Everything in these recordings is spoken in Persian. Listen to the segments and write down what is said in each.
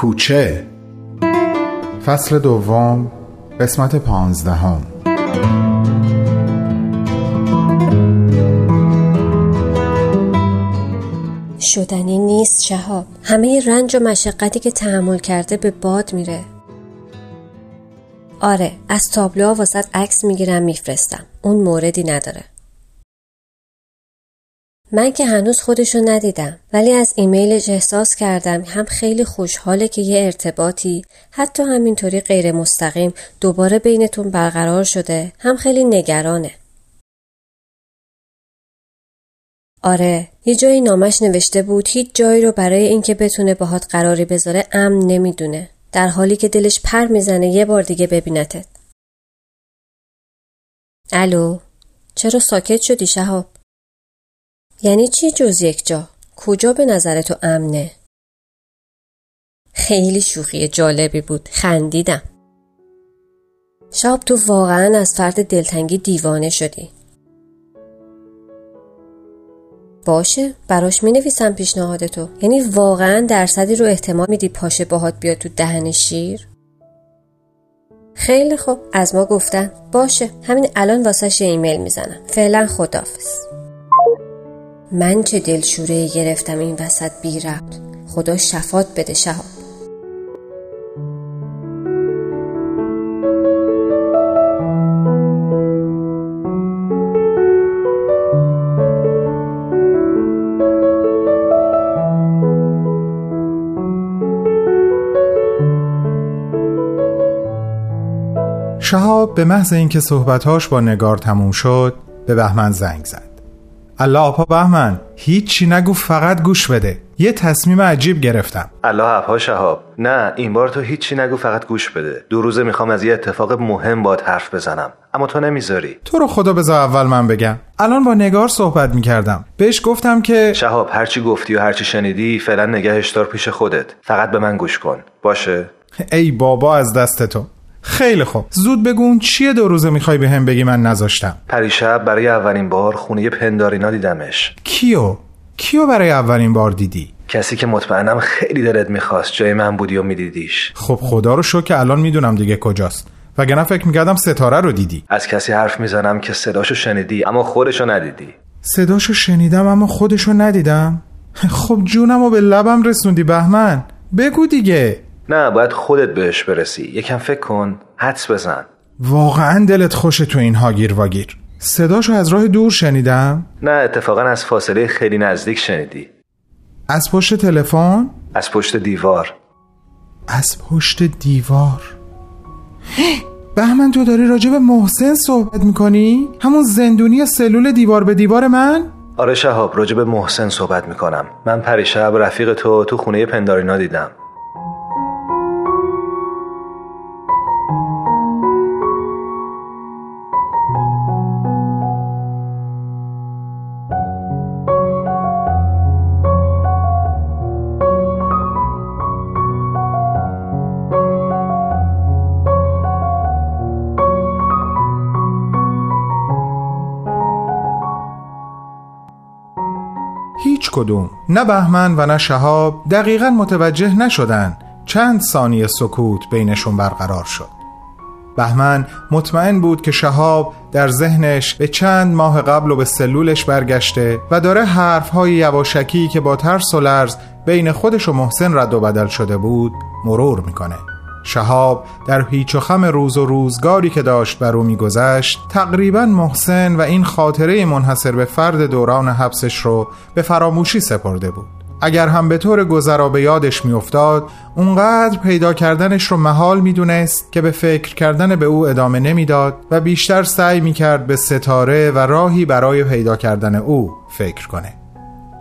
کوچه. فصل دوم قسمت پانزدهم. شدنی نیست شهاب. همه رنج و مشقتی که تحمل کرده به باد میره. آره از تابلوها واسط عکس می‌گیرم میفرستم. اون موردی نداره. من که هنوز خودشو ندیدم ولی از ایمیلش احساس کردم هم خیلی خوشحاله که یه ارتباطی حتی همینطوری غیر مستقیم دوباره بینتون برقرار شده هم خیلی نگرانه. آره یه جایی نامش نوشته بود هیچ جایی رو برای اینکه بتونه باهات قراری بذاره امن نمی‌دونه. در حالی که دلش پر می‌زنه یه بار دیگه ببینتت. الو چرا ساکت شدی شهاب؟ یعنی چی جز یک جا؟ کجا به نظر تو امنه؟ خیلی شوخی جالبی بود. خندیدم. شاب تو واقعا از فرد دلتنگی دیوانه شدی. باشه براش می نویسم پیشنهاد تو. یعنی واقعا درصدی رو احتمال میدی پاشه باهات بیاد تو دهن شیر؟ خیلی خوب. از ما گفتن. باشه. همین الان واسش یه ایمیل می‌زنم. فعلا خدافز من چه دلشوره گرفتم این وسط بی ربط. خدا شفات بده شهاب. شهاب به محض اینکه صحبتهاش با نگار تموم شد به بهمن زنگ زد. الله آپا بهمن هیچی نگو فقط گوش بده. یه تصمیم عجیب گرفتم. الله اپا شهاب نه این بار تو هیچی نگو فقط گوش بده. دو روزه می‌خوام از یه اتفاق مهم باد حرف بزنم. اما تو نمی‌ذاری. تو رو خدا بذار اول من بگم. الان با نگار صحبت می‌کردم. بهش گفتم که شهاب هرچی گفتی و هرچی شنیدی فعلا نگهش دار پیش خودت. فقط به من گوش کن. باشه؟ ای بابا از دست تو. خیلی خوب. زود بگون چیه دو روزه می‌خوای به هم بگی من نذاشتم؟ پریشب برای اولین بار خونه پندارینا دیدمش. کیو؟ کیو برای اولین بار دیدی؟ کسی که مطمئنم خیلی دلت می‌خواست جای من بودی و میدیدیش. خب خدا رو شو که الان می‌دونم دیگه کجاست. وگرنه فکر می‌کردم ستاره رو دیدی. از کسی حرف می‌زنم که صداشو شنیدی اما خودشو ندیدی. صداشو شنیدم اما خودشو ندیدم؟ خب جونم و به لبم رسوندی بهمن. بگو دیگه. نه باید خودت بهش برسی. یکم فکر کن. حدس بزن. واقعا دلت خوشه تو این هاگیر واگیر صداشو از راه دور شنیدم؟ نه اتفاقا از فاصله خیلی نزدیک شنیدی. از پشت تلفن؟ از پشت دیوار. از پشت دیوار. بهمن تو داری راجع به محسن صحبت می‌کنی؟ همون زندونی سلول دیوار به دیوار من؟ آره شهاب راجع به محسن صحبت می‌کنم. من پریشب رفیق تو تو خونه پندارینا دیدم. هیچ کدوم. نه بهمن و نه شهاب دقیقا متوجه نشدن چند ثانیه سکوت بینشون برقرار شد. بهمن مطمئن بود که شهاب در ذهنش به چند ماه قبل و به سلولش برگشته و داره حرفهای یواشکی که با ترس و لرز بین خودش و محسن رد و بدل شده بود مرور می‌کنه. شهاب در هیچ و خم روز و روزگاری که داشت بر او میگذشت تقریبا محسن و این خاطره منحصر به فرد دوران حبسش رو به فراموشی سپرده بود. اگر هم به طور گذرا به یادش میافتاد اونقدر پیدا کردنش رو محال می‌دونست که به فکر کردن به او ادامه نمی‌داد و بیشتر سعی می‌کرد به ستاره و راهی برای پیدا کردن او فکر کنه.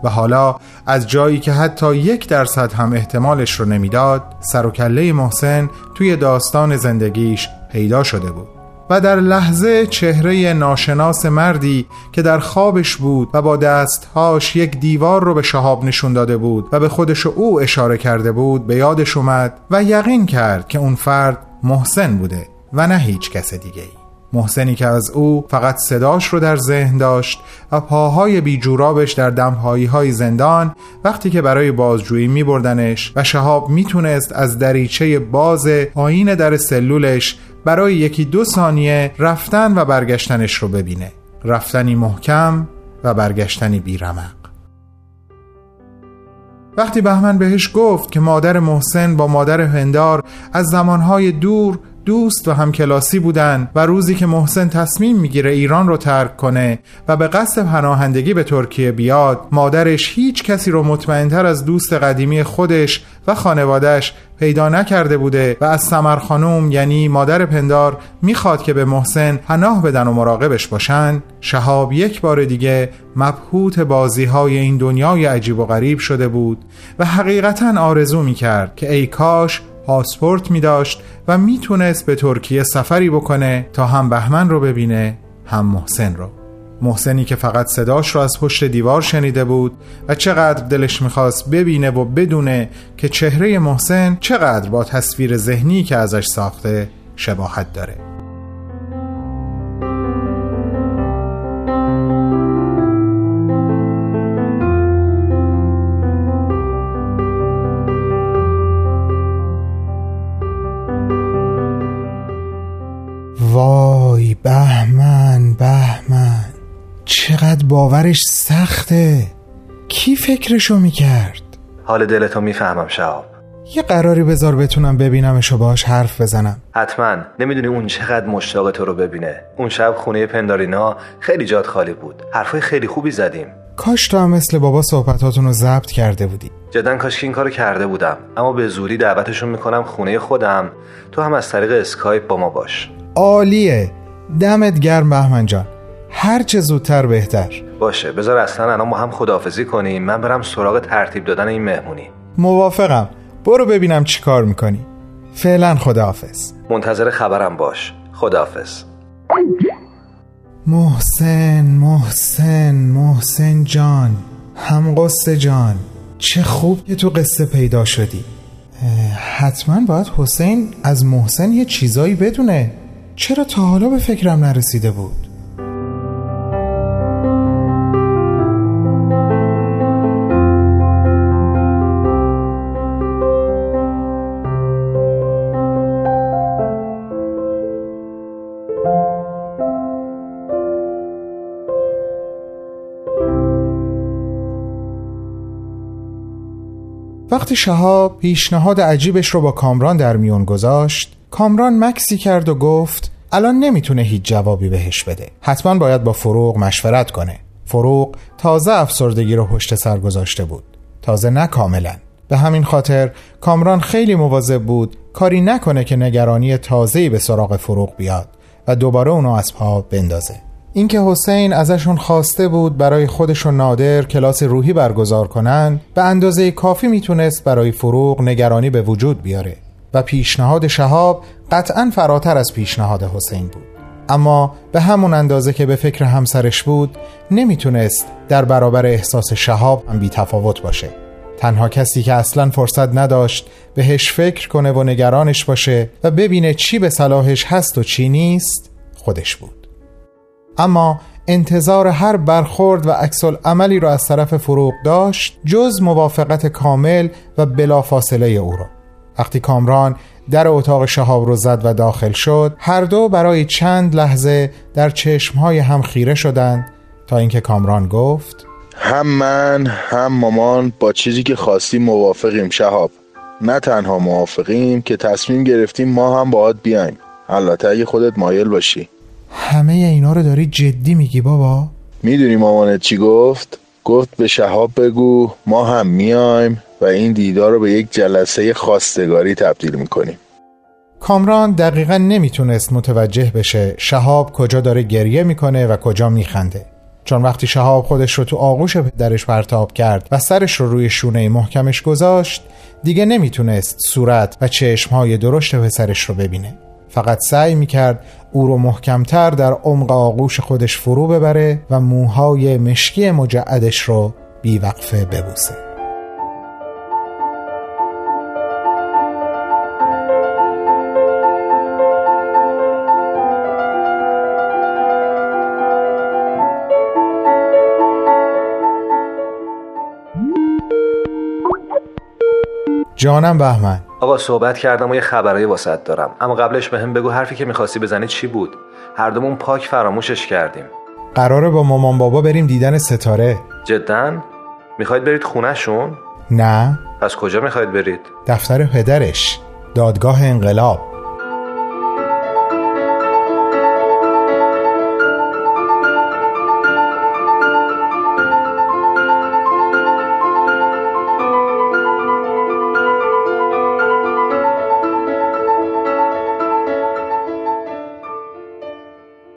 و حالا از جایی که حتی یک درصد هم احتمالش رو نمی‌داد سر و کله محسن توی داستان زندگیش پیدا شده بود و در لحظه چهره ناشناس مردی که در خوابش بود و با دستهاش یک دیوار رو به شهاب نشون داده بود و به خودش او اشاره کرده بود به یادش اومد و یقین کرد که اون فرد محسن بوده و نه هیچ کس دیگه ای. محسنی که از او فقط صداش رو در ذهن داشت و پاهای بیجورابش در دمهایی های زندان وقتی که برای بازجویی می بردنش و شهاب می‌تونست از دریچه باز آین در سلولش برای یکی دو ثانیه رفتن و برگشتنش رو ببینه. رفتنی محکم و برگشتنی بیرمق. وقتی بهمن بهش گفت که مادر محسن با مادر هندار از زمانهای دور دوست و همکلاسی بودن و روزی که محسن تصمیم می‌گیره ایران رو ترک کنه و به قصد پناهندگی به ترکیه بیاد مادرش هیچ کسی رو مطمئنتر از دوست قدیمی خودش و خانوادهش پیدا نکرده بوده و از سمر خانوم یعنی مادر پندار می‌خواد که به محسن پناه بدن و مراقبش باشن. شهاب یک بار دیگه مبهوت بازی های این دنیای عجیب و غریب شده بود و حقیقتا آرزو می‌کرد که ای کاش پاسپورت می داشت و می‌تونست به ترکیه سفری بکنه تا هم بهمن رو ببینه هم محسن رو. محسنی که فقط صداش رو از پشت دیوار شنیده بود و چقدر دلش می‌خواست ببینه و بدونه که چهره محسن چقدر با تصویر ذهنی که ازش ساخته شباهت داره. بهمن بهمن چقدر باورش سخته؟ کی فکرشو می‌کرد؟ حال دلتو می‌فهمم شهاب. یه قراری بذار بتونم ببینمش و باش حرف بزنم. حتما. نمی‌دونی اون چقدر مشتاق تو رو ببینه. اون شب خونه پندارینا خیلی جاد خالی بود. حرفای خیلی خوبی زدیم. کاش تو هم مثل بابا صحبتاتون رو ضبط کرده بودی. جدا کاش که این کارو کرده بودم. اما به زوری دعوتشون می‌کنم خونه خودم. تو هم از طریق اسکایپ با ما باش. عالیه. دمت گرم بهمن جان. هر چه زودتر بهتر. باشه بذار اصلا الان ما هم خداحافظی کنیم. من برم سراغ ترتیب دادن این مهمونی. موافقم. برو ببینم چی کار می‌کنی. فعلا خداحافظ. منتظر خبرم باش. خداحافظ. محسن محسن محسن جان. هم قصه جان. چه خوب که تو قصه پیدا شدی. حتما باید حسین از محسن یه چیزایی بدونه. چرا تا حالا به فکرم نرسیده بود؟ وقتی شهاب پیشنهاد عجیبش رو با کامران در میون گذاشت کامران مکسی کرد و گفت الان نمی‌تونه هیچ جوابی بهش بده. حتما باید با فروغ مشورت کنه. فروغ تازه افسردگی رو پشت سر گذاشته بود. تازه نه کاملا. به همین خاطر کامران خیلی مواظب بود کاری نکنه که نگرانی تازه‌ای به سراغ فروغ بیاد و دوباره اونو از پا بندازه. اینکه حسین ازشون خواسته بود برای خودش و نادر کلاس روحی برگزار کنن به اندازه کافی می‌تونست برای فروغ نگرانی به وجود بیاره. و پیشنهاد شهاب قطعا فراتر از پیشنهاد حسین بود. اما به همون اندازه که به فکر همسرش بود نمی‌تونست در برابر احساس شهاب هم بی تفاوت باشه. تنها کسی که اصلا فرصت نداشت بهش فکر کنه و نگرانش باشه و ببینه چی به صلاحش هست و چی نیست خودش بود. اما انتظار هر برخورد و عکس عملی را از طرف فروغ داشت جز موافقت کامل و بلافاصله او را. وقتی کامران در اتاق شهاب رو زد و داخل شد هر دو برای چند لحظه در چشمهای هم خیره شدند تا اینکه کامران گفت هم من هم مامان با چیزی که خواستیم موافقیم شهاب نه تنها موافقیم که تصمیم گرفتیم ما هم باهات بیایم البته اگه خودت مایل باشی همه اینا رو داری جدی میگی بابا؟ می‌دونی مامانت چی گفت؟ گفت به شهاب بگو ما هم میایم و این دیدار رو به یک جلسه خواستگاری تبدیل می‌کنیم. کامران دقیقا نمی‌تونست متوجه بشه شهاب کجا داره گریه می‌کنه و کجا میخنده. چون وقتی شهاب خودش رو تو آغوش پدرش پرتاب کرد و سرش رو روی شونه محکمش گذاشت دیگه نمی‌تونست صورت و چشمهای درشت پسرش رو ببینه. فقط سعی می‌کرد او رو محکمتر در عمق آغوش خودش فرو ببره و موهای مشکی مجعدش رو بیوقفه ببوسه. جانم بهمن. آقا صحبت کردم و یه خبرای واسط دارم. اما قبلش به هم بگو حرفی که می‌خواستی بزنی چی بود؟ هر دومون پاک فراموشش کردیم. قراره با مامان بابا بریم دیدن ستاره. جدا؟ می‌خواید برید خونهشون؟ نه. پس کجا می‌خواید برید؟ دفتر پدرش. دادگاه انقلاب.